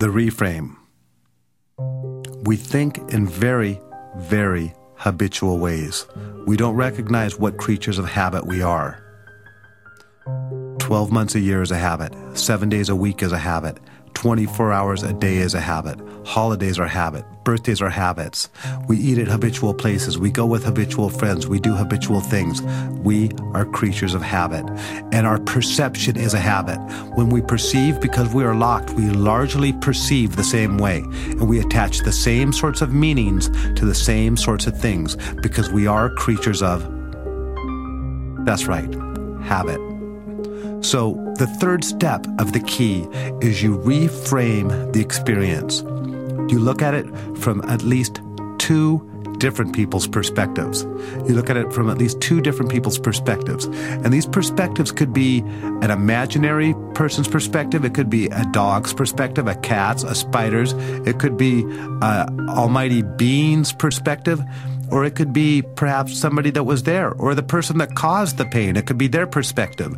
The reframe. We think in very, very habitual ways. We don't recognize what creatures of habit we are. 12 months a year is a habit, seven days a week is a habit, 24 hours a day is a habit. Holidays are habit. Birthdays are habits. We eat at habitual places. We go with habitual friends. We do habitual things. We are creatures of habit. And our perception is a habit. When we perceive, because we are locked, we largely perceive the same way. And we attach the same sorts of meanings to the same sorts of things because we are creatures of, that's right, habit. So, the third step of the key is you reframe the experience. You look at it from at least two different people's perspectives. You look at it from at least two different people's perspectives. And these perspectives could be an imaginary person's perspective, it could be a dog's perspective, a cat's, a spider's, it could be a almighty being's perspective. Or it could be perhaps somebody that was there, or the person that caused the pain. It could be their perspective.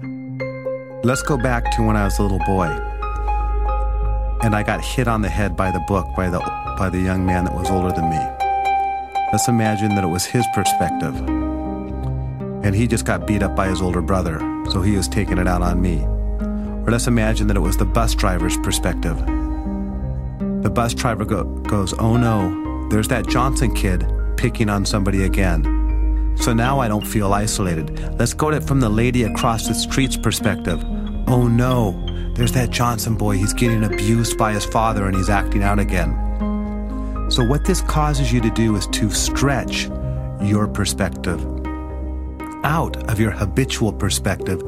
Let's go back to when I was a little boy and I got hit on the head by the book by the by the young man that was older than me. Let's imagine that it was his perspective. And he just got beat up by his older brother, so he was taking it out on me. Or let's imagine that it was the bus driver's perspective. The bus driver go, goes, "Oh no, there's that Johnson kid picking on somebody again." So now I don't feel isolated. Let's go to from the lady across the street's perspective. Oh no, there's that Johnson boy. He's getting abused by his father and he's acting out again. So, what this causes you to do is to stretch your perspective out of your habitual perspective.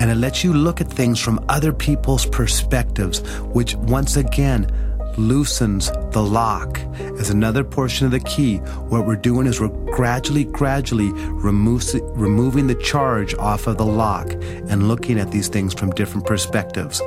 And it lets you look at things from other people's perspectives, which once again loosens the lock as another portion of the key. What we're doing is we're gradually, gradually removes, removing the charge off of the lock and looking at these things from different perspectives.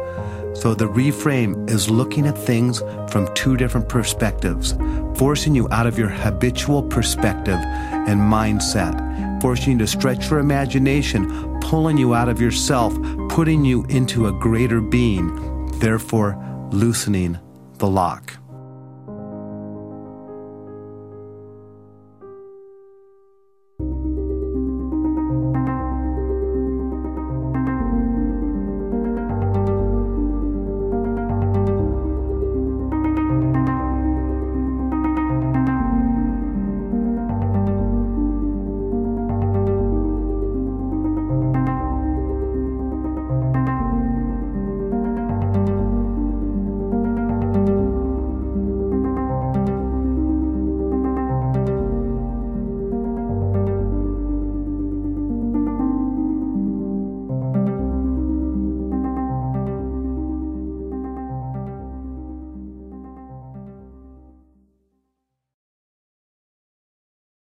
So the reframe is looking at things from two different perspectives, forcing you out of your habitual perspective and mindset, forcing you to stretch your imagination, pulling you out of yourself, putting you into a greater being, therefore loosening the lock.